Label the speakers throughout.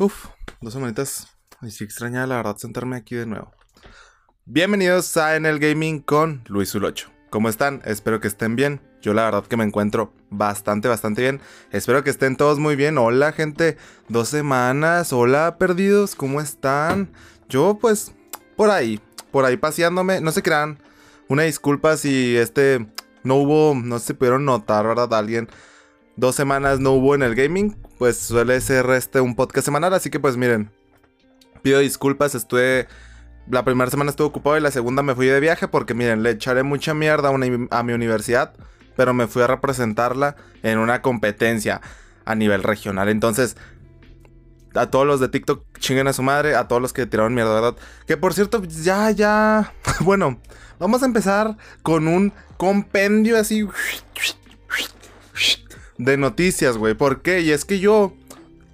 Speaker 1: Uf, dos semanitas. Y sí extraña la verdad sentarme aquí de nuevo. Bienvenidos a En el Gaming con Luis Ulocho. ¿Cómo están? Espero que estén bien. Yo la verdad que me encuentro bastante, bastante bien. Espero que estén todos muy bien. Hola gente, dos semanas. Hola perdidos, ¿cómo están? Yo pues por ahí, por ahí paseándome. No se crean. Una disculpa si este no hubo, no se pudieron notar, ¿verdad? Alguien dos semanas no hubo en el gaming, pues suele ser este un podcast semanal, así que pues miren, pido disculpas, estuve... La primera semana estuve ocupado y la segunda me fui de viaje porque miren, le echaré mucha mierda a, mi universidad, pero me fui a representarla en una competencia a nivel regional. Entonces, a todos los de TikTok chinguen a su madre, a todos los que tiraron mierda, ¿verdad? Que por cierto, ya, ya. Bueno, vamos a empezar con un compendio así de noticias, güey. ¿Por qué? Y es que yo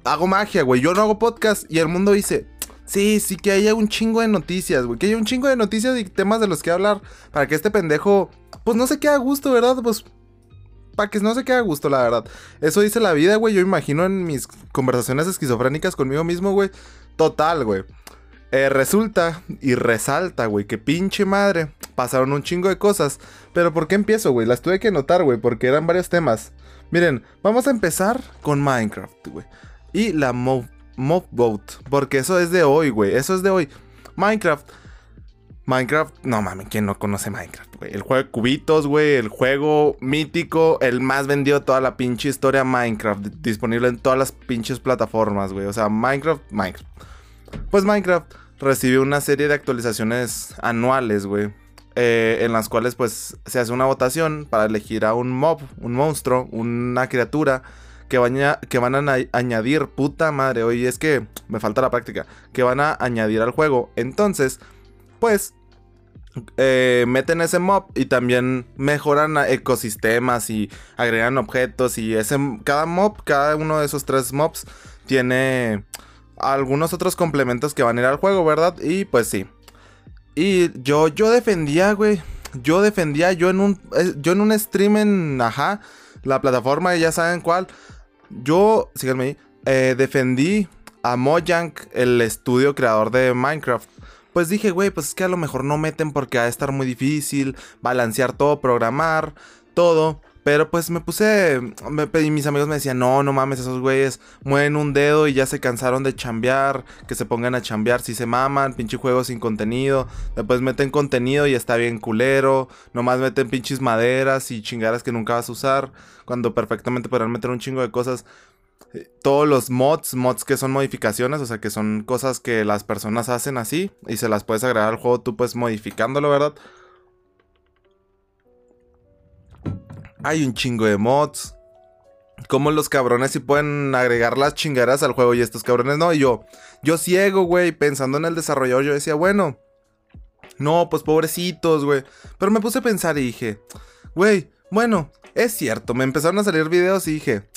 Speaker 1: hago magia, güey. Yo no hago podcast y el mundo dice, sí, sí que haya un chingo de noticias, güey. Que haya un chingo de noticias y temas de los que hablar para que este pendejo, pues no se quede a gusto, ¿verdad? Pues para que no se quede a gusto, la verdad. Eso dice la vida, güey. Yo imagino en mis conversaciones esquizofrénicas conmigo mismo, güey. Total, güey. Eh, resulta y resalta, güey, que pinche madre. Pasaron un chingo de cosas. Pero ¿por qué empiezo, güey? Las tuve que notar, güey, porque eran varios temas. Miren, vamos a empezar con Minecraft, güey. Y la Mob, Boat. Porque eso es de hoy, güey. Eso es de hoy. Minecraft. Minecraft, no mames, ¿quién no conoce Minecraft, güey? El juego de cubitos, güey, el juego mítico, el más vendido de toda la pinche historia Minecraft, disponible en todas las pinches plataformas, güey. O sea, Minecraft, Minecraft. Pues Minecraft recibió una serie de actualizaciones anuales, güey. Eh, en las cuales pues se hace una votación para elegir a un mob, un monstruo, una criatura que, que van a añadir, puta madre, oye, es que me falta la práctica, que van a añadir al juego. Entonces, pues eh, meten ese mob y también mejoran ecosistemas y agregan objetos y ese cada mob, cada uno de esos tres mobs tiene algunos otros complementos que van a ir al juego, ¿verdad? Y pues sí, y yo, yo defendía, güey. Yo defendía, yo en un, eh, yo en un stream en, ajá, la plataforma, ya saben cuál. Yo, síganme ahí, eh, defendí a Mojang, el estudio creador de Minecraft. Pues dije, güey, pues es que a lo mejor no meten porque va a estar muy difícil balancear todo, programar, todo. Pero pues me puse. Y mis amigos me decían: No, no mames, esos güeyes mueven un dedo y ya se cansaron de chambear. Que se pongan a chambear si se maman. Pinche juego sin contenido. Después meten contenido y está bien culero. Nomás meten pinches maderas y chingaras que nunca vas a usar. Cuando perfectamente podrán meter un chingo de cosas. Eh, todos los mods, mods que son modificaciones, o sea que son cosas que las personas hacen así y se las puedes agregar al juego tú pues modificándolo, ¿verdad? Hay un chingo de mods. Como los cabrones si pueden agregar las chingaras al juego y estos cabrones no. Y yo, yo ciego, güey, pensando en el desarrollador, yo decía, bueno, no, pues pobrecitos, güey. Pero me puse a pensar y dije, güey, bueno, es cierto, me empezaron a salir videos y dije,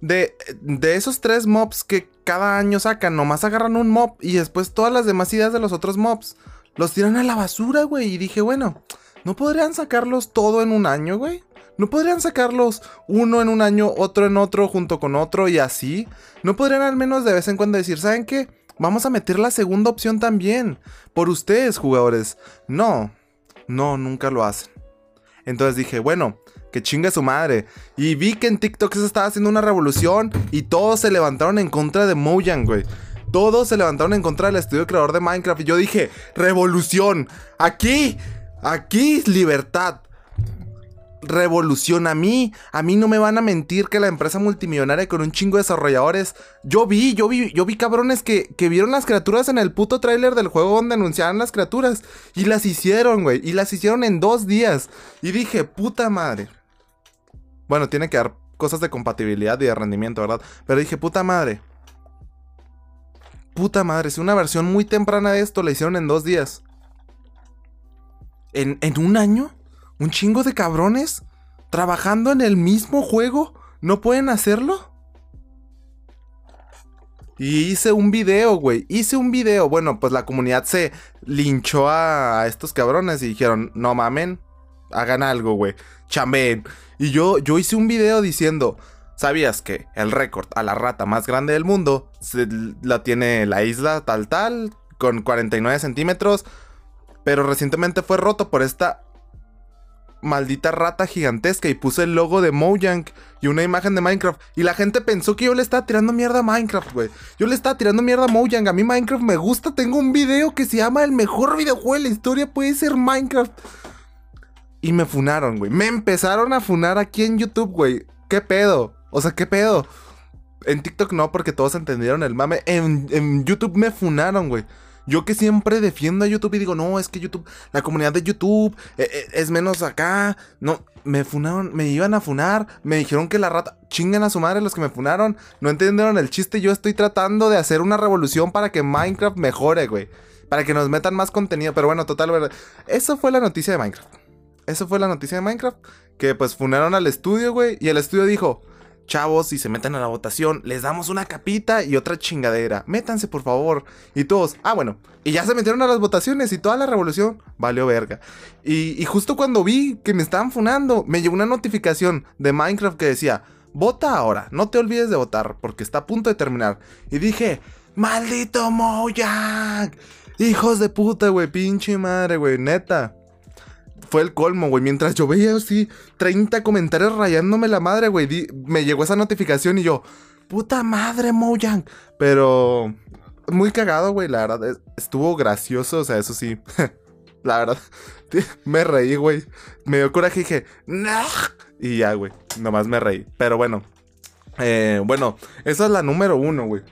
Speaker 1: de, de esos tres mobs que cada año sacan, nomás agarran un mob y después todas las demás ideas de los otros mobs los tiran a la basura, güey. Y dije, bueno, ¿no podrían sacarlos todo en un año, güey? ¿No podrían sacarlos uno en un año, otro en otro, junto con otro y así? ¿No podrían al menos de vez en cuando decir, ¿saben qué? Vamos a meter la segunda opción también. Por ustedes, jugadores. No, no, nunca lo hacen. Entonces dije, bueno, que chingue su madre. Y vi que en TikTok se estaba haciendo una revolución y todos se levantaron en contra de Mojang, güey. Todos se levantaron en contra del estudio creador de Minecraft. Y yo dije, revolución. Aquí, aquí libertad revolución a mí. A mí no me van a mentir que la empresa multimillonaria con un chingo de desarrolladores. Yo vi, yo vi, yo vi cabrones que, que vieron las criaturas en el puto tráiler del juego donde anunciaban las criaturas. Y las hicieron, güey. Y las hicieron en dos días. Y dije, puta madre. Bueno, tiene que dar cosas de compatibilidad y de rendimiento, ¿verdad? Pero dije, puta madre. Puta madre, si una versión muy temprana de esto la hicieron en dos días. ¿En, en un año? Un chingo de cabrones trabajando en el mismo juego no pueden hacerlo. Y hice un video, güey. Hice un video. Bueno, pues la comunidad se linchó a, estos cabrones y dijeron, no mamen, hagan algo, güey. Y yo, yo hice un video diciendo, ¿Sabías que el récord a la rata más grande del mundo la tiene la isla tal tal con 49 centímetros? Pero recientemente fue roto por esta maldita rata gigantesca y puse el logo de Mojang y una imagen de Minecraft. Y la gente pensó que yo le estaba tirando mierda a Minecraft, güey. Yo le estaba tirando mierda a Mojang. A mí Minecraft me gusta. Tengo un video que se llama El mejor videojuego de la historia. Puede ser Minecraft. Y me funaron, güey. Me empezaron a funar aquí en YouTube, güey. ¿Qué pedo? O sea, ¿qué pedo? En TikTok no, porque todos entendieron el mame. En, YouTube me funaron, güey. Yo que siempre defiendo a YouTube y digo, no, es que YouTube, la comunidad de YouTube eh, eh, es menos acá. No, me funaron, me iban a funar. Me dijeron que la rata, chinguen a su madre los que me funaron. No entendieron el chiste. Yo estoy tratando de hacer una revolución para que Minecraft mejore, güey. Para que nos metan más contenido. Pero bueno, total, verdad. Eso fue la noticia de Minecraft. Eso fue la noticia de Minecraft. Que pues funaron al estudio, güey. Y el estudio dijo, chavos, si se meten a la votación, les damos una capita y otra chingadera. Métanse, por favor. Y todos, ah, bueno. Y ya se metieron a las votaciones y toda la revolución valió verga. Y, justo cuando vi que me estaban funando, me llegó una notificación de Minecraft que decía, vota ahora, no te olvides de votar, porque está a punto de terminar. Y dije, maldito Mojang. Hijos de puta, güey, pinche madre, güey, neta fue el colmo, güey. Mientras yo veía así 30 comentarios rayándome la madre, güey. Me llegó esa notificación y yo, puta madre, Mojang. Pero muy cagado, güey. La verdad, estuvo gracioso. O sea, eso sí. la verdad, me reí, güey. Me dio coraje y dije, nah. Y ya, güey. Nomás me reí. Pero bueno. Eh, bueno, esa es la número uno, güey.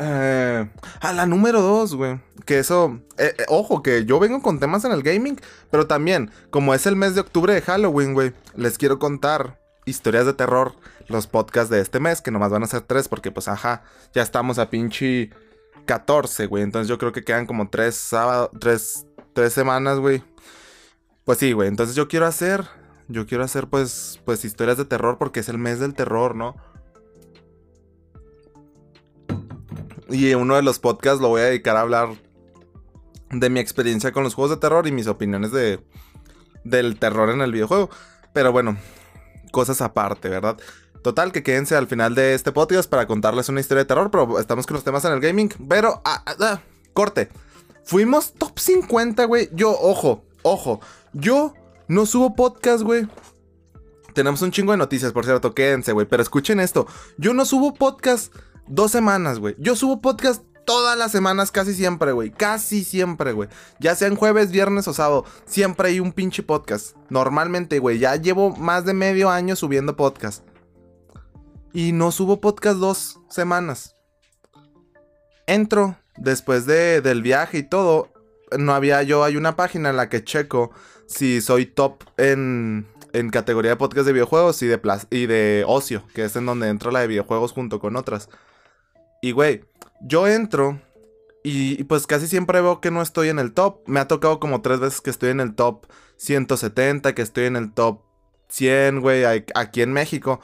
Speaker 1: Eh, a la número 2, güey. Que eso. Eh, eh, ojo, que yo vengo con temas en el gaming. Pero también, como es el mes de octubre de Halloween, güey. Les quiero contar historias de terror. Los podcasts de este mes, que nomás van a ser tres. Porque, pues, ajá. Ya estamos a pinche 14, güey. Entonces yo creo que quedan como tres sábados. Tres, tres semanas, güey. Pues sí, güey. Entonces yo quiero hacer. Yo quiero hacer, pues, pues, historias de terror. Porque es el mes del terror, ¿no? Y uno de los podcasts lo voy a dedicar a hablar de mi experiencia con los juegos de terror y mis opiniones de, del terror en el videojuego. Pero bueno, cosas aparte, ¿verdad? Total, que quédense al final de este podcast para contarles una historia de terror, pero estamos con los temas en el gaming. Pero, ah, ah, ah, corte. Fuimos top 50, güey. Yo, ojo, ojo. Yo no subo podcast, güey. Tenemos un chingo de noticias, por cierto, quédense, güey. Pero escuchen esto. Yo no subo podcast Dos semanas, güey. Yo subo podcast todas las semanas, casi siempre, güey. Casi siempre, güey. Ya sea en jueves, viernes o sábado. Siempre hay un pinche podcast. Normalmente, güey. Ya llevo más de medio año subiendo podcast. Y no subo podcast dos semanas. Entro después de, del viaje y todo. No había yo, hay una página en la que checo si soy top en, en categoría de podcast de videojuegos y de, y de ocio, que es en donde entro la de videojuegos junto con otras. Y, güey, yo entro y, pues casi siempre veo que no estoy en el top. Me ha tocado como tres veces que estoy en el top 170, que estoy en el top 100, güey, aquí en México.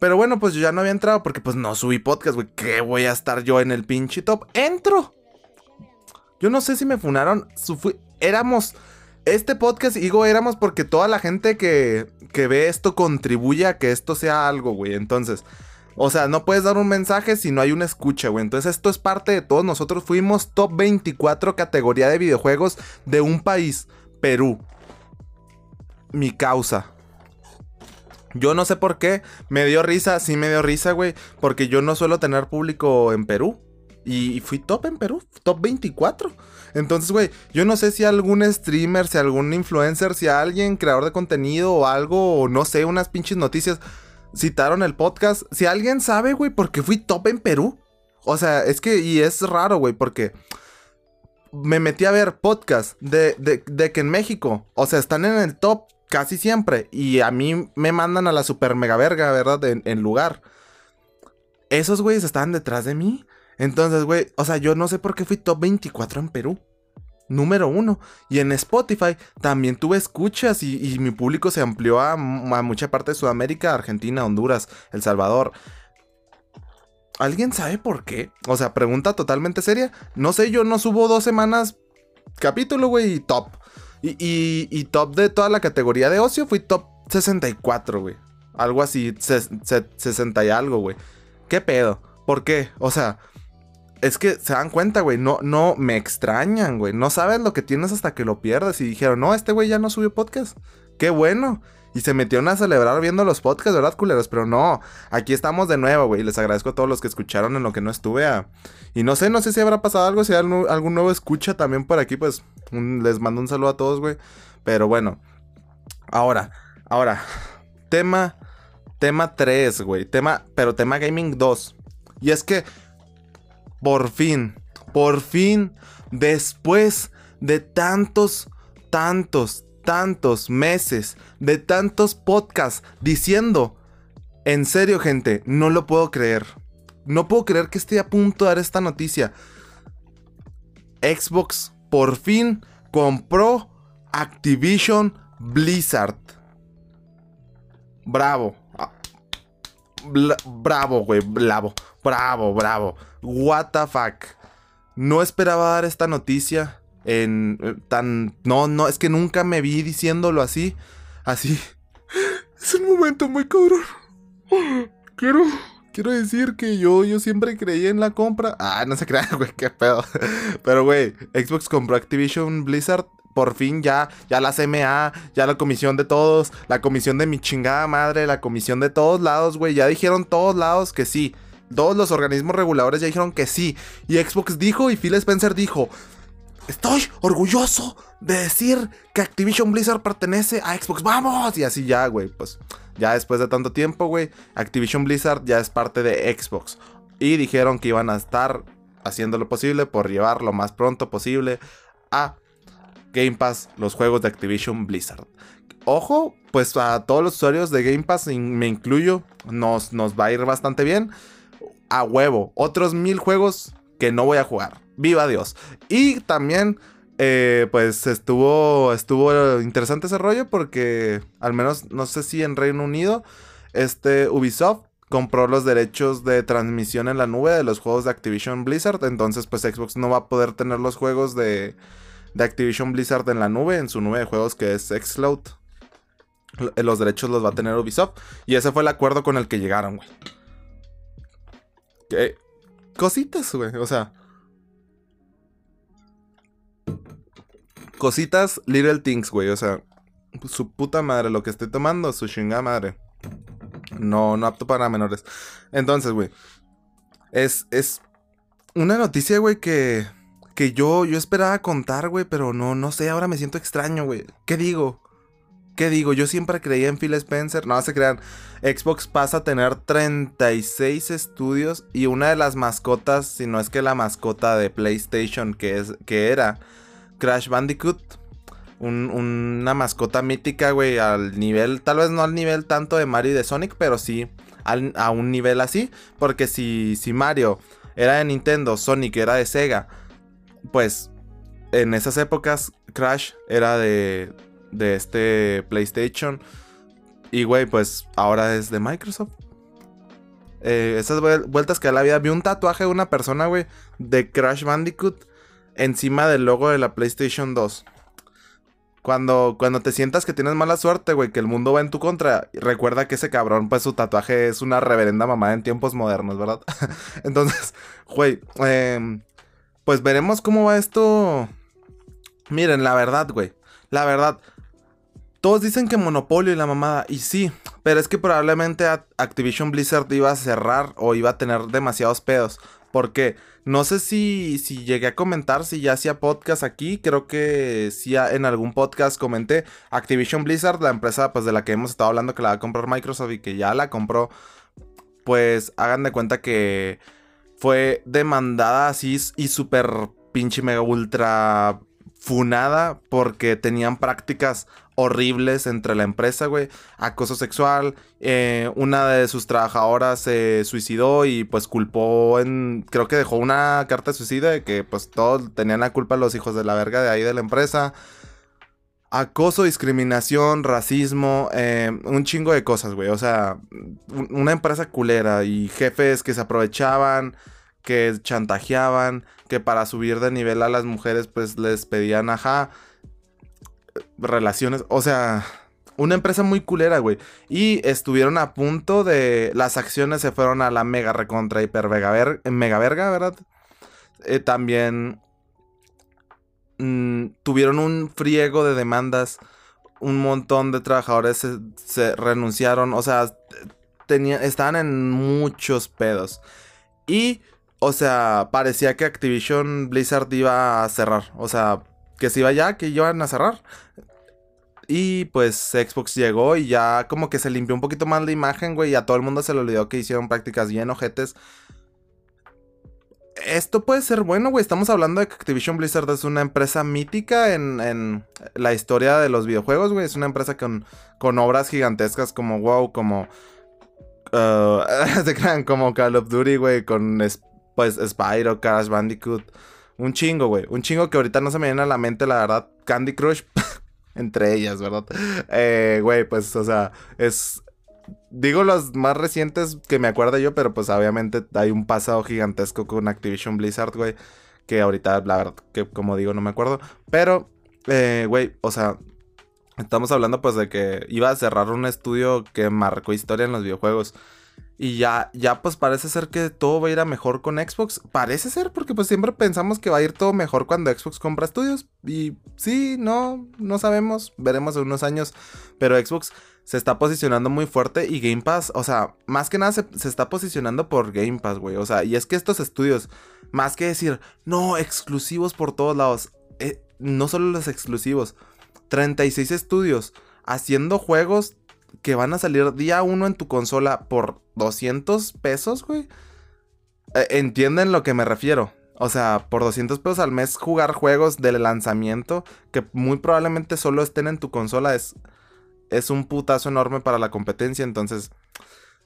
Speaker 1: Pero bueno, pues yo ya no había entrado porque pues no subí podcast, güey. ¿Qué voy a estar yo en el pinche top? Entro. Yo no sé si me funaron. éramos... Este podcast, digo, éramos porque toda la gente que, que ve esto contribuye a que esto sea algo, güey. Entonces, o sea, no puedes dar un mensaje si no hay una escucha, güey. Entonces esto es parte de todos nosotros. Fuimos top 24 categoría de videojuegos de un país, Perú. Mi causa. Yo no sé por qué. Me dio risa, sí me dio risa, güey. Porque yo no suelo tener público en Perú. Y fui top en Perú, top 24. Entonces, güey, yo no sé si algún streamer, si algún influencer, si alguien, creador de contenido o algo, o no sé, unas pinches noticias citaron el podcast. Si alguien sabe, güey, por qué fui top en Perú. O sea, es que, y es raro, güey, porque me metí a ver podcast de, de, que en México, o sea, están en el top casi siempre. Y a mí me mandan a la super mega verga, ¿verdad? En, en lugar. Esos güeyes estaban detrás de mí. Entonces, güey, o sea, yo no sé por qué fui top 24 en Perú número uno. Y en Spotify también tuve escuchas y, mi público se amplió a, mucha parte de Sudamérica, Argentina, Honduras, El Salvador. ¿Alguien sabe por qué? O sea, pregunta totalmente seria. No sé, yo no subo dos semanas capítulo, güey, y top. Y, top de toda la categoría de ocio fui top 64, güey. Algo así, 60 y algo, güey. ¿Qué pedo? ¿Por qué? O sea, es que se dan cuenta, güey. No, no, me extrañan, güey. No sabes lo que tienes hasta que lo pierdes. Y dijeron, no, este güey ya no subió podcast. Qué bueno. Y se metieron a celebrar viendo los podcasts, ¿verdad, culeros? Pero no, aquí estamos de nuevo, güey. Les agradezco a todos los que escucharon en lo que no estuve. Y no sé, no sé si habrá pasado algo. Si hay algún nuevo escucha también por aquí, pues les mando un saludo a todos, güey. Pero bueno, ahora, ahora, tema, tema 3, güey. Tema, pero tema gaming 2. Y es que por fin, por fin, después de tantos, tantos, tantos meses, de tantos podcasts diciendo, en serio gente, no lo puedo creer. No puedo creer que esté a punto de dar esta noticia. Xbox por fin compró Activision Blizzard. Bravo. Ah, bravo, güey. Bravo. Bravo, bravo. What the fuck. No esperaba dar esta noticia en eh, tan... No, no, es que nunca me vi diciéndolo así. Así. Es un momento muy cabrón. Quiero... Quiero decir que yo, yo siempre creí en la compra. Ah, no se crea, güey, qué pedo. Pero, güey, Xbox compró Activision Blizzard. Por fin ya, ya la CMA, ya la comisión de todos, la comisión de mi chingada madre, la comisión de todos lados, güey. Ya dijeron todos lados que sí. Todos los organismos reguladores ya dijeron que sí. Y Xbox dijo y Phil Spencer dijo, estoy orgulloso de decir que Activision Blizzard pertenece a Xbox. ¡Vamos! Y así ya, güey. Pues ya después de tanto tiempo, güey, Activision Blizzard ya es parte de Xbox. Y dijeron que iban a estar haciendo lo posible por llevar lo más pronto posible a Game Pass los juegos de Activision Blizzard. Ojo, pues a todos los usuarios de Game Pass, me incluyo, nos, nos va a ir bastante bien a huevo. Otros mil juegos que no voy a jugar. Viva Dios. Y también, eh, pues estuvo, estuvo interesante ese rollo porque, al menos, no sé si en Reino Unido, este Ubisoft compró los derechos de transmisión en la nube de los juegos de Activision Blizzard. Entonces, pues Xbox no va a poder tener los juegos de, de Activision Blizzard en la nube, en su nube de juegos que es Xcloud. Los derechos los va a tener Ubisoft. Y ese fue el acuerdo con el que llegaron, güey cositas, güey. O sea. Cositas, little things, güey. O sea, su puta madre, lo que estoy tomando, su chingada madre. No, no apto para menores. Entonces, güey. Es, es una noticia, güey, que, que yo, yo esperaba contar, güey, pero no, no sé, ahora me siento extraño, güey. ¿Qué digo? ¿Qué digo? Yo siempre creía en Phil Spencer. No se crean. Xbox pasa a tener 36 estudios y una de las mascotas, si no es que la mascota de PlayStation que, es, que era Crash Bandicoot. una mascota mítica, güey, al nivel, tal vez no al nivel tanto de Mario y de Sonic, pero sí a un nivel así. Porque si, si Mario era de Nintendo, Sonic era de Sega, pues en esas épocas Crash era de, de este PlayStation. Y, güey, pues ahora es de Microsoft. Eh, esas vueltas que la vida. Vi un tatuaje de una persona, güey, de Crash Bandicoot encima del logo de la PlayStation 2. Cuando, cuando te sientas que tienes mala suerte, güey, que el mundo va en tu contra, recuerda que ese cabrón, pues su tatuaje es una reverenda mamá en tiempos modernos, ¿verdad? Entonces, güey, em, pues veremos cómo va esto. Miren, la verdad, güey, la verdad, todos dicen que monopolio y la mamada, y sí, pero es que probablemente Activision Blizzard iba a cerrar o iba a tener demasiados pedos. Porque no sé si, si llegué a comentar si ya hacía podcast aquí. Creo que sí en algún podcast comenté. Activision Blizzard, la empresa pues, de la que hemos estado hablando que la va a comprar Microsoft y que ya la compró. Pues hagan de cuenta que fue demandada así y súper pinche mega ultra funada porque tenían prácticas horribles entre la empresa, güey. Acoso sexual. Eh, una de sus trabajadoras se suicidó y pues culpó en... Creo que dejó una carta de suicidio de que pues todos tenían la culpa los hijos de la verga de ahí de la empresa. Acoso, discriminación, racismo, eh, un chingo de cosas, güey. O sea, una empresa culera y jefes que se aprovechaban, que chantajeaban, que para subir de nivel a las mujeres pues les pedían, ajá, relaciones, o sea, Una empresa muy culera, güey. Y estuvieron a punto de. Las acciones se fueron a la mega recontra hiper mega, verga, ¿verdad? Eh, también. Mm, tuvieron un friego de demandas. Un montón de trabajadores se, renunciaron. O sea, tenían, estaban en muchos pedos. Y. O sea, parecía que Activision Blizzard iba a cerrar. O sea, que se iba ya, que iban a cerrar. Y pues Xbox llegó y ya como que se limpió un poquito más la imagen, güey. Y a todo el mundo se le olvidó que hicieron prácticas bien ojetes. Esto puede ser bueno, güey. Estamos hablando de que Activision Blizzard es una empresa mítica en, la historia de los videojuegos, güey. Es una empresa con, con obras gigantescas como WoW, como... Uh, se crean como Call of Duty, güey. Con pues Spyro, Crash Bandicoot. Un chingo, güey. Un chingo que ahorita no se me viene a la mente, la verdad. Candy Crush. entre ellas, ¿verdad? Eh, güey, pues, o sea, es... Digo los más recientes que me acuerdo yo, pero pues obviamente hay un pasado gigantesco con Activision Blizzard, güey. Que ahorita, la verdad, que como digo, no me acuerdo. Pero, eh, güey, o sea, estamos hablando pues de que iba a cerrar un estudio que marcó historia en los videojuegos. Y ya, ya pues parece ser que todo va a ir a mejor con Xbox. Parece ser porque pues siempre pensamos que va a ir todo mejor cuando Xbox compra estudios. Y sí, no, no sabemos. Veremos en unos años. Pero Xbox se está posicionando muy fuerte y Game Pass, o sea, más que nada se, está posicionando por Game Pass, güey. O sea, y es que estos estudios, más que decir, no, exclusivos por todos lados. Eh, no solo los exclusivos. 36 estudios haciendo juegos que van a salir día uno en tu consola por 200 pesos, güey. Eh, entienden lo que me refiero. O sea, por 200 pesos al mes jugar juegos del lanzamiento que muy probablemente solo estén en tu consola es, es un putazo enorme para la competencia. Entonces,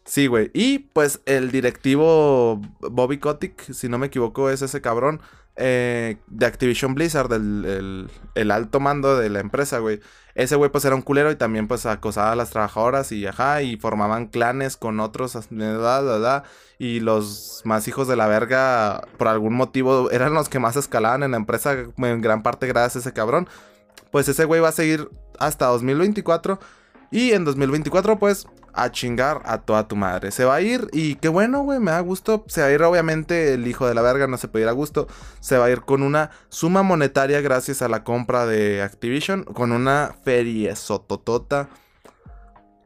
Speaker 1: sí, güey. Y pues el directivo Bobby Kotick, si no me equivoco, es ese cabrón eh, de Activision Blizzard, el, el alto mando de la empresa, güey. Ese güey pues era un culero y también pues acosaba a las trabajadoras y ajá, y formaban clanes con otros, y los más hijos de la verga por algún motivo eran los que más escalaban en la empresa, en gran parte gracias a ese cabrón. Pues ese güey va a seguir hasta 2024 y en 2024 pues a chingar a toda tu madre. Se va a ir y qué bueno, güey, me da gusto. Se va a ir obviamente el hijo de la verga, no se puede ir a gusto. Se va a ir con una suma monetaria gracias a la compra de Activision, con una feria sototota.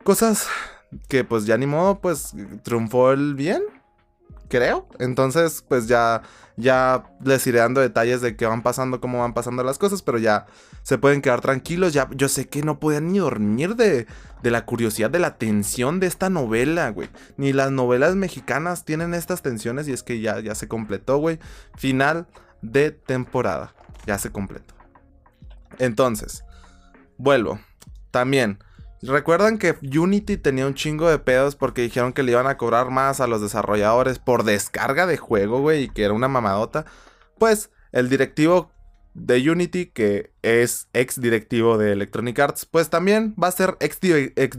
Speaker 1: Cosas que pues ya ni modo, pues triunfó el bien, creo. Entonces, pues ya ya les iré dando detalles de qué van pasando, cómo van pasando las cosas, pero ya se pueden quedar tranquilos. Ya, yo sé que no podían ni dormir de, de la curiosidad, de la tensión de esta novela, güey. Ni las novelas mexicanas tienen estas tensiones y es que ya, ya se completó, güey. Final de temporada. Ya se completó. Entonces, vuelvo. También, ¿Recuerdan que Unity tenía un chingo de pedos porque dijeron que le iban a cobrar más a los desarrolladores por descarga de juego, güey, y que era una mamadota? Pues el directivo de Unity, que es ex directivo de Electronic Arts, pues también va a ser ex,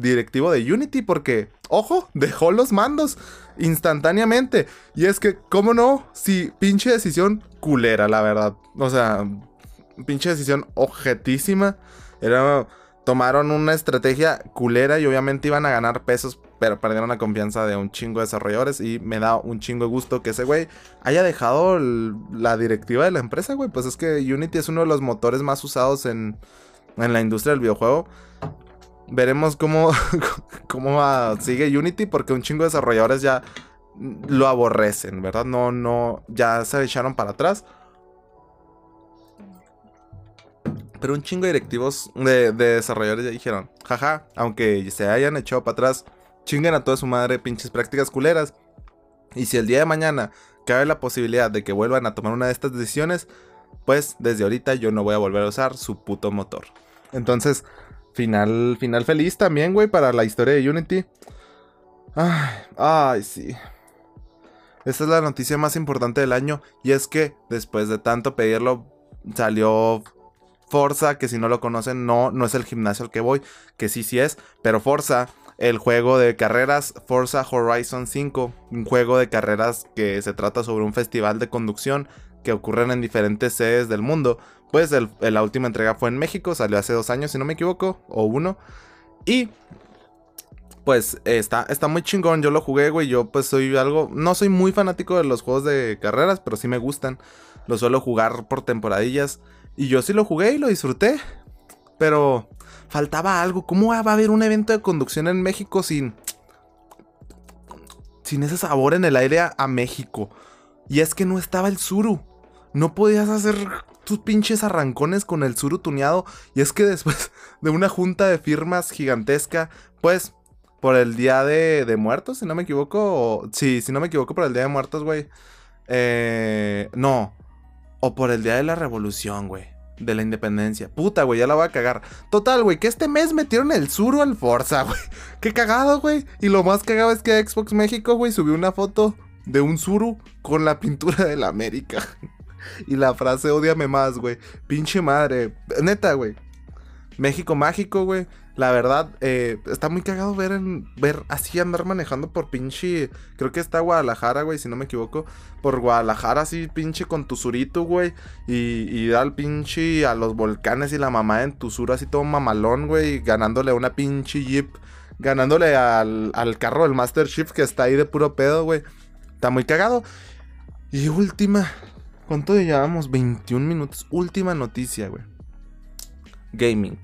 Speaker 1: directivo de Unity porque, ojo, dejó los mandos instantáneamente. Y es que, ¿cómo no? Si pinche decisión culera, la verdad. O sea, pinche decisión objetísima. Era tomaron una estrategia culera y obviamente iban a ganar pesos, pero perdieron la confianza de un chingo de desarrolladores y me da un chingo de gusto que ese güey haya dejado la directiva de la empresa, güey. Pues es que Unity es uno de los motores más usados en, en la industria del videojuego. Veremos cómo, cómo sigue Unity porque un chingo de desarrolladores ya lo aborrecen, ¿verdad? No, no, ya se echaron para atrás. Pero un chingo de directivos de, desarrolladores ya dijeron, jaja, aunque se hayan echado para atrás, chinguen a toda su madre pinches prácticas culeras. Y si el día de mañana cabe la posibilidad de que vuelvan a tomar una de estas decisiones, pues desde ahorita yo no voy a volver a usar su puto motor. Entonces, final, final feliz también, güey, para la historia de Unity. Ay, ay, sí. Esta es la noticia más importante del año y es que después de tanto pedirlo salió Forza, que si no lo conocen, no, no es el gimnasio al que voy, que sí, sí es, pero Forza, el juego de carreras Forza Horizon 5, un juego de carreras que se trata sobre un festival de conducción que ocurren en diferentes sedes del mundo. Pues la última entrega fue en México, salió hace dos años, si no me equivoco, o uno. Y pues está, está muy chingón. Yo lo jugué, güey. Yo pues soy algo. No soy muy fanático de los juegos de carreras, pero sí me gustan. Lo suelo jugar por temporadillas. Y yo sí lo jugué y lo disfruté. Pero faltaba algo. ¿Cómo va a haber un evento de conducción en México sin. sin ese sabor en el aire a, México? Y es que no estaba el Zuru. No podías hacer tus pinches arrancones con el Zuru tuneado. Y es que después de una junta de firmas gigantesca, pues por el Día de, Muertos, si no me equivoco. sí, si no me equivoco, por el Día de Muertos, güey. Eh, no. O por el Día de la Revolución, güey. De la Independencia. Puta, güey, ya la voy a cagar. Total, güey, que este mes metieron el Zuru al Forza, güey. Qué cagado, güey. Y lo más cagado es que Xbox México, güey, subió una foto de un Zuru con la pintura de la América. y la frase, odiame más, güey. Pinche madre. Neta, güey. México mágico, güey. La verdad, eh, está muy cagado ver, en, ver así andar manejando por pinche. Creo que está Guadalajara, güey, si no me equivoco. Por Guadalajara, así pinche con tu surito, güey. Y, y da al pinche a los volcanes y la mamá en tu sur, así todo mamalón, güey. Ganándole a una pinche jeep. Ganándole al, al carro del Master Chief que está ahí de puro pedo, güey. Está muy cagado. Y última. ¿Cuánto llevamos? 21 minutos. Última noticia, güey. Gaming.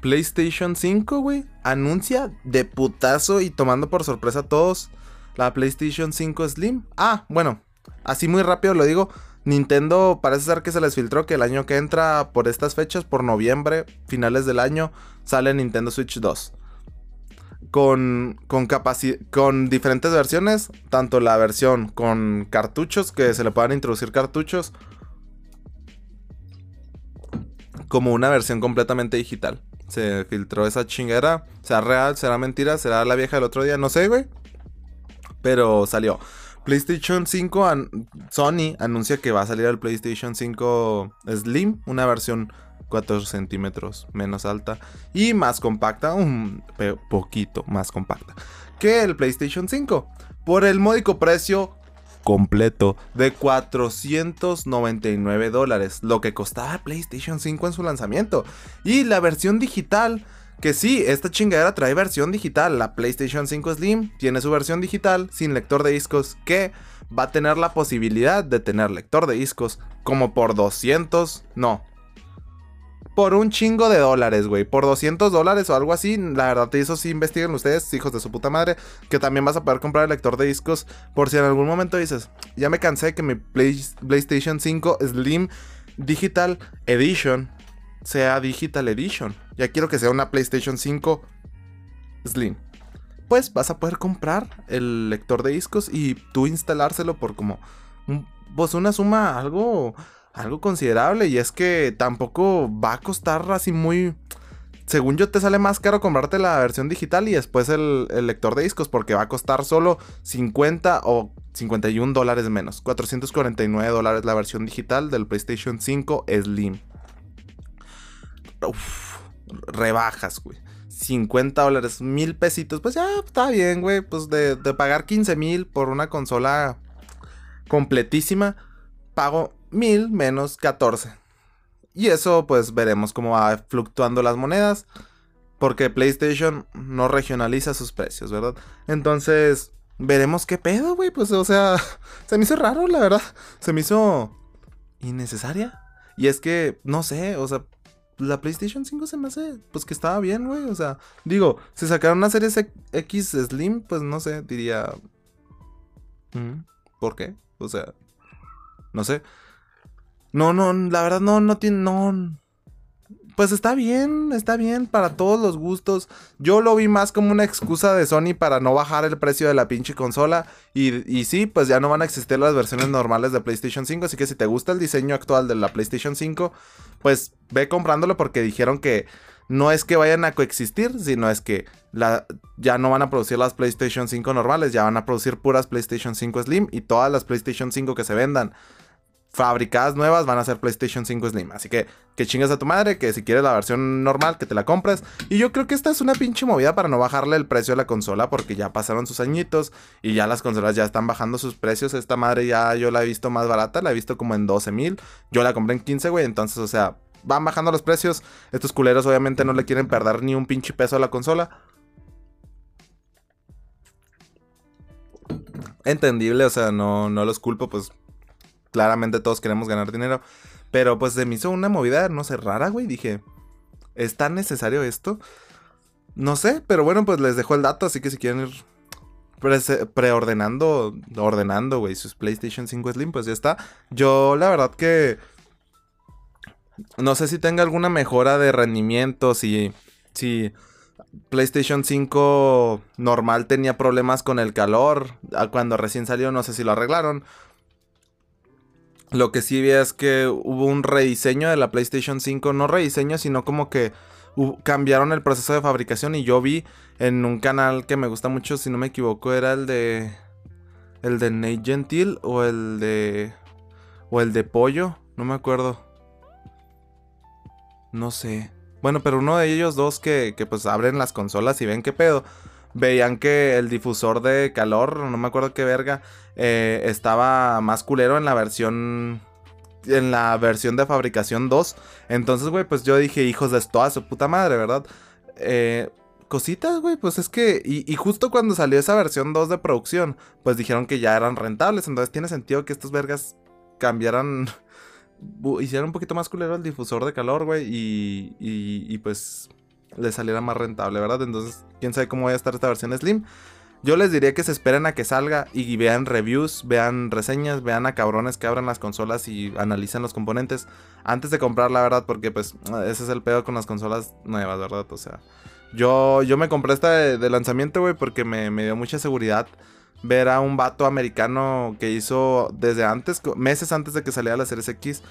Speaker 1: PlayStation 5, güey, anuncia de putazo y tomando por sorpresa a todos la PlayStation 5 Slim. Ah, bueno, así muy rápido lo digo. Nintendo parece ser que se les filtró que el año que entra por estas fechas, por noviembre, finales del año, sale Nintendo Switch 2. Con, con, con diferentes versiones, tanto la versión con cartuchos, que se le puedan introducir cartuchos, como una versión completamente digital se filtró esa chinguera. ¿Será real? ¿Será mentira? ¿Será la vieja del otro día? No sé, güey. Pero salió. PlayStation 5, Sony anuncia que va a salir el PlayStation 5 Slim, una versión 4 centímetros menos alta y más compacta, un poquito más compacta que el PlayStation 5. Por el módico precio completo de 499 dólares, lo que costaba PlayStation 5 en su lanzamiento. Y la versión digital, que sí, esta chingadera trae versión digital. La PlayStation 5 Slim tiene su versión digital sin lector de discos que va a tener la posibilidad de tener lector de discos como por 200, no, por un chingo de dólares, güey. Por 200 dólares o algo así. La verdad, eso sí investiguen ustedes, hijos de su puta madre. Que también vas a poder comprar el lector de discos. Por si en algún momento dices, ya me cansé que mi PlayStation 5 Slim Digital Edition sea Digital Edition. Ya quiero que sea una PlayStation 5 Slim. Pues vas a poder comprar el lector de discos y tú instalárselo por como... Pues una suma algo algo considerable y es que tampoco va a costar así muy... Según yo te sale más caro comprarte la versión digital y después el, lector de discos porque va a costar solo 50 o 51 dólares menos. 449 dólares la versión digital del PlayStation 5 Slim. Rebajas, güey. 50 dólares, mil pesitos. Pues ya está bien, güey. Pues de pagar 15 mil por una consola completísima, pago 1000 menos 14. Y eso pues veremos cómo va fluctuando las monedas. Porque PlayStation no regionaliza sus precios, ¿verdad? Entonces, veremos qué pedo, güey. Pues, o sea, se me hizo raro, la verdad. Se me hizo innecesaria. Y es que, no sé, o sea, la PlayStation 5 se me hace, pues que estaba bien, güey. O sea, digo, si sacaron una serie X Slim, pues no sé, diría... Mm, ¿Por qué? O sea, no sé. No, no, la verdad no, no tiene, no. Pues está bien, está bien para todos los gustos. Yo lo vi más como una excusa de Sony para no bajar el precio de la pinche consola. Y, y sí, pues ya no van a existir las versiones normales de PlayStation 5. Así que si te gusta el diseño actual de la PlayStation 5, pues ve comprándolo porque dijeron que no es que vayan a coexistir, sino es que la, ya no van a producir las PlayStation 5 normales, ya van a producir puras PlayStation 5 Slim y todas las PlayStation 5 que se vendan fabricadas nuevas van a ser PlayStation 5 Slim. Así que que chingas a tu madre, que si quieres la versión normal, que te la compres. Y yo creo que esta es una pinche movida para no bajarle el precio a la consola, porque ya pasaron sus añitos y ya las consolas ya están bajando sus precios. Esta madre ya yo la he visto más barata, la he visto como en 12 mil. Yo la compré en 15, güey. Entonces, o sea, van bajando los precios. Estos culeros obviamente no le quieren perder ni un pinche peso a la consola. Entendible, o sea, no, no los culpo, pues claramente todos queremos ganar dinero. Pero pues se me hizo una movida, no sé, rara, güey. Dije, ¿es tan necesario esto? No sé, pero bueno, pues les dejo el dato, así que si quieren ir preordenando, ordenando, güey, sus PlayStation 5 Slim, pues ya está. Yo, la verdad que no sé si tenga alguna mejora de rendimiento, si, si PlayStation 5 normal tenía problemas con el calor. Cuando recién salió, no sé si lo arreglaron. Lo que sí vi es que hubo un rediseño de la PlayStation 5. No rediseño, sino como que cambiaron el proceso de fabricación. Y yo vi en un canal que me gusta mucho, si no me equivoco, era el de. El de Nate Gentil o el de. O el de Pollo. No me acuerdo. No sé. Bueno, pero uno de ellos dos que, que pues abren las consolas y ven qué pedo. Veían que el difusor de calor, no me acuerdo qué verga, eh, estaba más culero en la versión en la versión de fabricación 2. Entonces, güey, pues yo dije, hijos de esto a su puta madre, ¿verdad? Eh, cositas, güey, pues es que. Y, y, justo cuando salió esa versión 2 de producción, pues dijeron que ya eran rentables. Entonces tiene sentido que estos vergas cambiaran hicieron un poquito más culero el difusor de calor, güey, y, y, pues le saliera más rentable, ¿verdad? Entonces, quién sabe cómo va a estar esta versión Slim. Yo les diría que se esperen a que salga y vean reviews, vean reseñas, vean a cabrones que abran las consolas y analicen los componentes antes de comprar, la verdad, porque pues ese es el pedo con las consolas nuevas, ¿verdad? O sea, yo, yo me compré esta de, lanzamiento, güey, porque me, me dio mucha seguridad ver a un vato americano que hizo desde antes, meses antes de que saliera la Series X,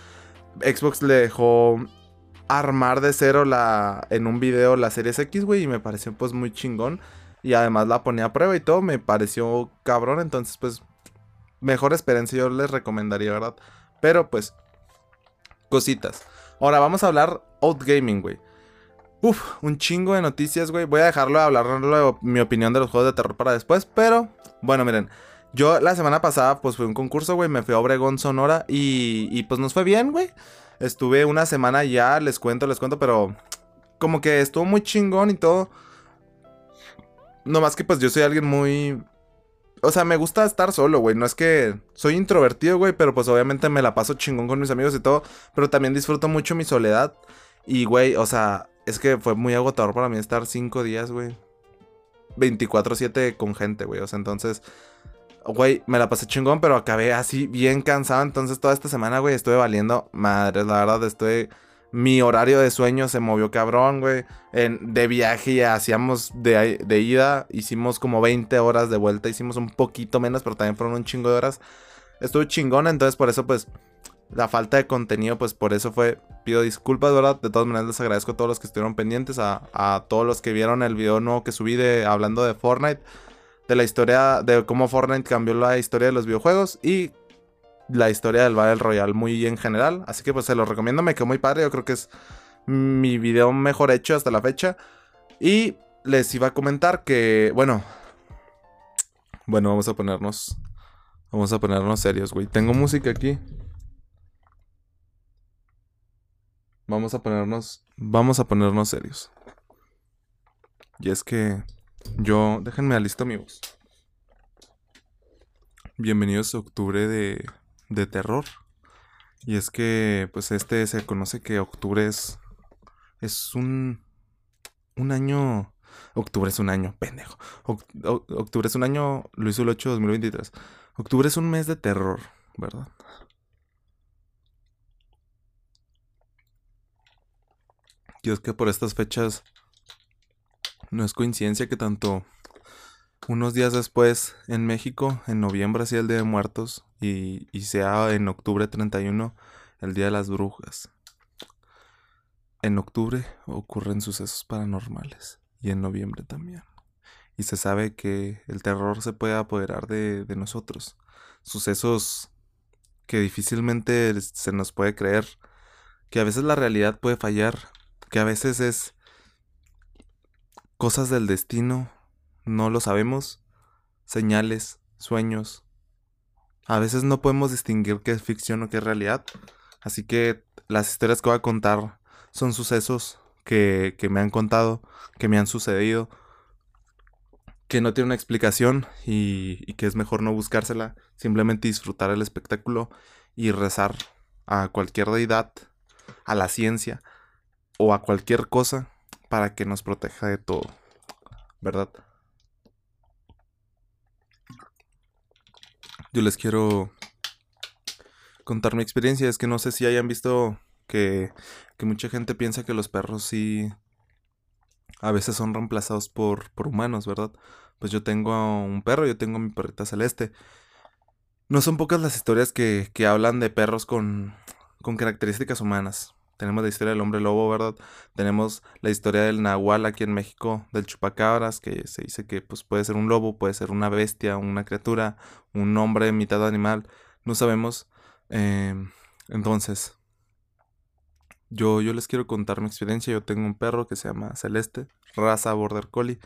Speaker 1: Xbox le dejó armar de cero la, en un video la Series X, güey, y me pareció pues muy chingón. Y además la ponía a prueba y todo, me pareció cabrón, entonces pues mejor experiencia yo les recomendaría, ¿verdad? Pero pues, cositas. Ahora vamos a hablar Outgaming, güey. Uf, un chingo de noticias, güey. Voy a dejarlo de hablar de mi opinión de los juegos de terror para después, pero bueno, miren. Yo la semana pasada, pues fue un concurso, güey. Me fui a Obregón, Sonora. Y, y pues nos fue bien, güey. Estuve una semana ya, les cuento, les cuento, pero como que estuvo muy chingón y todo. No más que pues yo soy alguien muy... O sea, me gusta estar solo, güey. No es que soy introvertido, güey, pero pues obviamente me la paso chingón con mis amigos y todo. Pero también disfruto mucho mi soledad. Y, güey, o sea, es que fue muy agotador para mí estar cinco días, güey. 24-7 con gente, güey. O sea, entonces, güey, me la pasé chingón, pero acabé así bien cansado. Entonces, toda esta semana, güey, estuve valiendo madres. La verdad, estoy. Mi horario de sueño se movió cabrón, güey. En, de viaje hacíamos de, de ida, hicimos como 20 horas de vuelta. Hicimos un poquito menos, pero también fueron un chingo de horas. Estuve chingón, entonces por eso, pues, la falta de contenido, pues por eso fue. Pido disculpas, ¿verdad? De todas maneras, les agradezco a todos los que estuvieron pendientes, a, todos los que vieron el video nuevo que subí de hablando de Fortnite, de la historia, de cómo Fortnite cambió la historia de los videojuegos y la historia del Battle Royale muy en general. Así que pues se los recomiendo, me quedó muy padre. Yo creo que es mi video mejor hecho hasta la fecha. Y les iba a comentar que, bueno, bueno, vamos a ponernos, vamos a ponernos serios, güey. Tengo música aquí. Vamos a ponernos. Vamos a ponernos serios. Y es que. Yo. Déjenme a listo, amigos. Bienvenidos a octubre de. de terror. Y es que. Pues este se conoce que octubre es. Es un. Un año. Octubre es un año, pendejo. octubre es un año. El 8 de 2023. Octubre es un mes de terror, ¿verdad? Y es que por estas fechas no es coincidencia que tanto unos días después en México, en noviembre hacía el Día de Muertos y, y sea en octubre 31 el Día de las Brujas. En octubre ocurren sucesos paranormales y en noviembre también. Y se sabe que el terror se puede apoderar de, de nosotros. Sucesos que difícilmente se nos puede creer, que a veces la realidad puede fallar, que a veces es cosas del destino, no lo sabemos, señales, sueños. A veces no podemos distinguir qué es ficción o qué es realidad. Así que las historias que voy a contar son sucesos que, que me han contado, que me han sucedido, que no tiene una explicación y, y, que es mejor no buscársela, simplemente disfrutar el espectáculo y rezar a cualquier deidad, a la ciencia o a cualquier cosa para que nos proteja de todo, ¿verdad? Yo les quiero contar mi experiencia, es que no sé si hayan visto que, que mucha gente piensa que los perros sí a veces son reemplazados por, por humanos, ¿verdad? Pues yo tengo un perro, yo tengo mi perrita celeste. No son pocas las historias que, que hablan de perros con, con características humanas. Tenemos la historia del hombre lobo, ¿verdad? Tenemos la historia del nahual aquí en México, del chupacabras, que se dice que pues, puede ser un lobo, puede ser una bestia, una criatura, un hombre mitad animal. No sabemos. Em, entonces, yo, yo les quiero contar mi experiencia. Yo tengo un perro que se llama Celeste, raza Border Collie.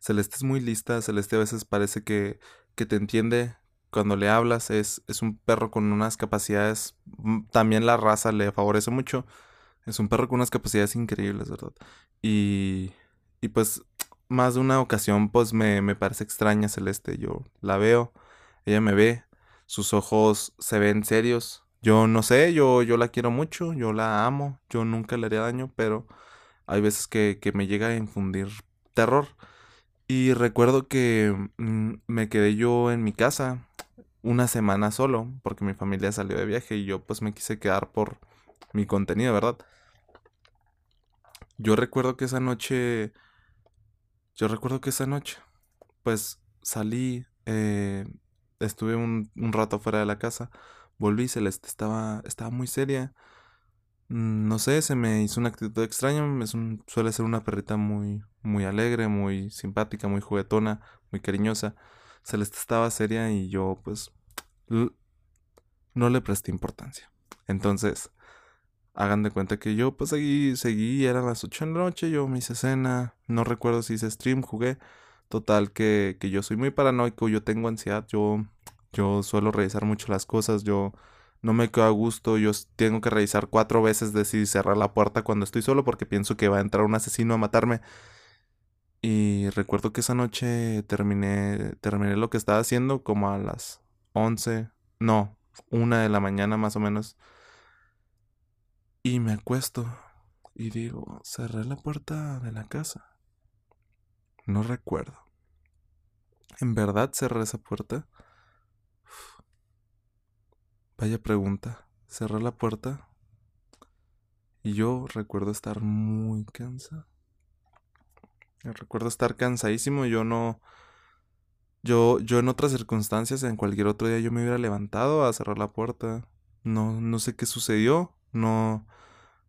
Speaker 1: Celeste es muy lista, Celeste a veces parece que, que te entiende cuando le hablas. Es, es un perro con unas capacidades, mm, también la raza le favorece mucho. Es un perro con unas capacidades increíbles, ¿verdad? Y, y pues más de una ocasión pues me, me parece extraña Celeste. Yo la veo, ella me ve, sus ojos se ven serios, yo no sé, yo, yo la quiero mucho, yo la amo, yo nunca le haría daño, pero hay veces que, que me llega a infundir terror. Y recuerdo que mm, me quedé yo en mi casa una semana solo, porque mi familia salió de viaje y yo pues me quise quedar por mi contenido, ¿verdad? Yo recuerdo que esa noche, yo recuerdo que esa noche, pues salí, eh, estuve un, un rato fuera de la casa Volví, Celeste estaba, estaba muy seria. Mm, no sé, se me hizo una actitud extraña. Suele ser una perrita muy, muy alegre, muy simpática, muy juguetona, muy cariñosa. Celeste estaba seria y yo, pues, no le presté importancia. Entonces, hagan de cuenta que yo, pues, seguí, seguí, eran las 8 de la noche, yo me hice cena, no recuerdo si hice stream, jugué. Total, que, que yo soy muy paranoico, yo tengo ansiedad, yo yo suelo revisar mucho las cosas, yo no me quedo a gusto, yo tengo que revisar cuatro veces de si cerrar la puerta cuando estoy solo porque pienso que va a entrar un asesino a matarme. Y recuerdo que esa noche terminé, terminé lo que estaba haciendo como a las 11, no, una de la mañana más o menos. Y me acuesto y digo, cerré la puerta de la casa. No recuerdo. ¿En verdad cerré esa puerta? Vaya pregunta. Cerré la puerta y yo recuerdo estar muy cansado. Recuerdo estar cansadísimo. Yo no. Yo, yo en otras circunstancias, en cualquier otro día, yo me hubiera levantado a cerrar la puerta. No, no sé qué sucedió. No.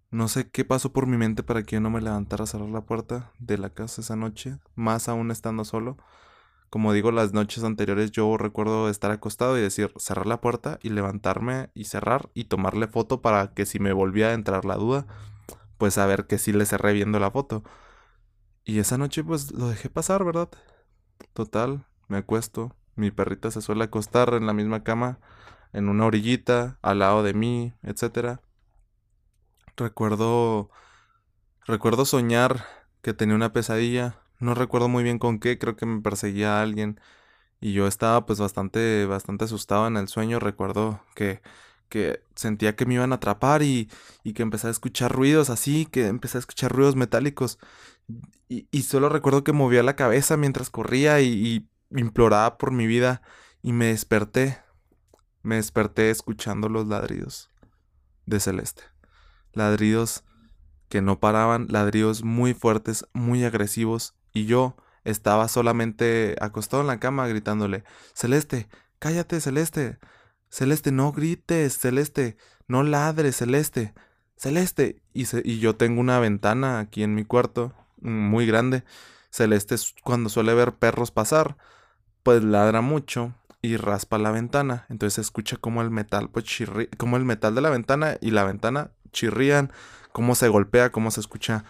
Speaker 1: No sé qué pasó por mi mente para que yo no me levantara a cerrar la puerta de la casa esa noche. Más aún estando solo como digo, las noches anteriores yo recuerdo estar acostado y decir, cerrar la puerta y levantarme y cerrar y tomarle foto para que si me volvía a entrar la duda, pues saber que sí le cerré viendo la foto. Y esa noche pues lo dejé pasar, ¿verdad? Total, me acuesto, mi perrita se suele acostar en la misma cama, en una orillita, al lado de mí, etc. Recuerdo... Recuerdo soñar que tenía una pesadilla no recuerdo muy bien con qué, creo que me perseguía alguien y yo estaba pues bastante, bastante asustado en el sueño. Recuerdo que, que sentía que me iban a atrapar y, y que empecé a escuchar ruidos así, que empecé a escuchar ruidos metálicos. Y, solo recuerdo que movía la cabeza mientras corría y imploraba por mi vida y me desperté. Me desperté escuchando los ladridos de Celeste. Ladridos que no paraban, ladridos muy fuertes, muy agresivos y yo estaba solamente acostado en la cama gritándole, Celeste, cállate, Celeste, Celeste, no grites, Celeste, no ladres, Celeste, Celeste. Y, y yo tengo una ventana aquí en mi cuarto, muy grande. Celeste cuando suele ver perros pasar, pues ladra mucho y raspa la ventana. Entonces escucha como el metal, pues como el metal de la ventana y la ventana chirrían, cómo se golpea, cómo se escucha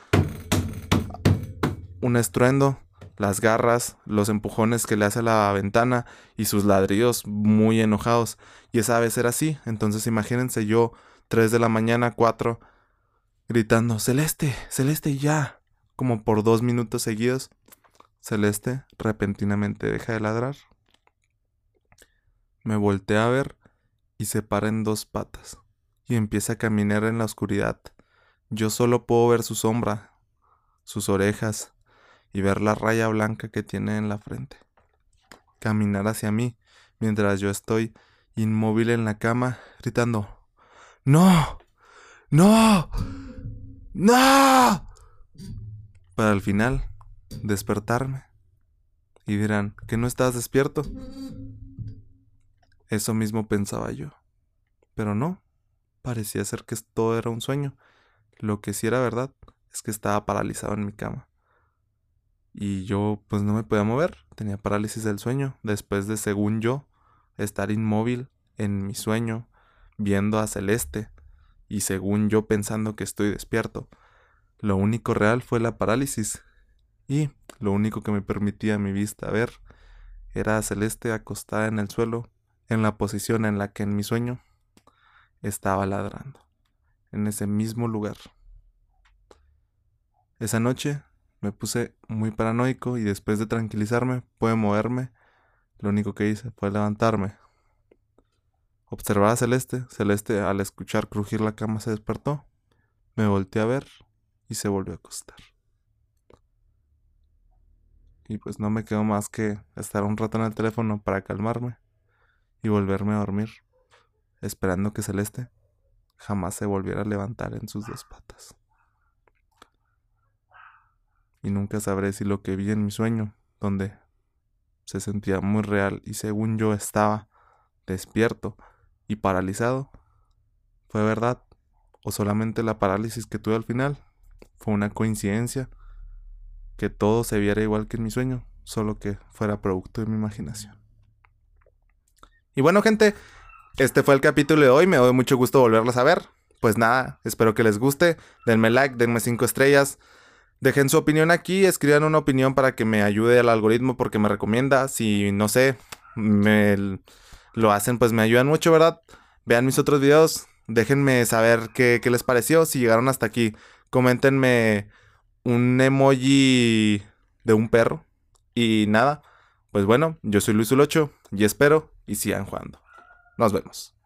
Speaker 1: un estruendo, las garras, los empujones que le hace la ventana y sus ladrillos muy enojados. Y esa vez era así. Entonces imagínense yo, 3 de la mañana, 4, gritando, Celeste, Celeste, ya. Como por dos minutos seguidos. Celeste repentinamente deja de ladrar. Me voltea a ver y se para en dos patas y empieza a caminar en la oscuridad. Yo solo puedo ver su sombra, sus orejas y ver la raya blanca que tiene en la frente. Caminar hacia mí mientras yo estoy inmóvil en la cama gritando, ¡No! ¡No! ¡No! Para al final despertarme y dirán, ¿que no estás despierto? Eso mismo pensaba yo. Pero no, parecía ser que todo era un sueño. Lo que sí era verdad es que estaba paralizado en mi cama. Y yo pues no me podía mover, tenía parálisis del sueño, después de, según yo, estar inmóvil en mi sueño, viendo a Celeste, y según yo pensando que estoy despierto. Lo único real fue la parálisis, y lo único que me permitía mi vista ver era a Celeste acostada en el suelo, en la posición en la que en mi sueño estaba ladrando, en ese mismo lugar. Esa noche me puse muy paranoico y después de tranquilizarme, pude moverme, lo único que hice fue levantarme. Observaba a Celeste, Celeste al escuchar crujir la cama se despertó, me volteé a ver y se volvió a acostar. Y pues no me quedó más que estar un rato en el teléfono para calmarme y volverme a dormir, esperando que Celeste jamás se volviera a levantar en sus dos patas. Y nunca sabré si lo que vi en mi sueño, donde se sentía muy real y según yo estaba despierto y paralizado, fue verdad o solamente la parálisis que tuve al final fue una coincidencia que todo se viera igual que en mi sueño, solo que fuera producto de mi imaginación. Y bueno, gente, este fue el capítulo de hoy. Me doy mucho gusto volverlos a ver. Pues nada, espero que les guste. Denme like, denme 5 estrellas. Dejen su opinión aquí, escriban una opinión para que me ayude al algoritmo porque me recomienda. Si no sé, me lo hacen, pues me ayudan mucho, ¿verdad? Vean mis otros videos, déjenme saber qué, qué les pareció. Si llegaron hasta aquí, coméntenme un emoji de un perro. Y nada, pues bueno, yo soy Luis Ulocho y espero y sigan jugando. Nos vemos.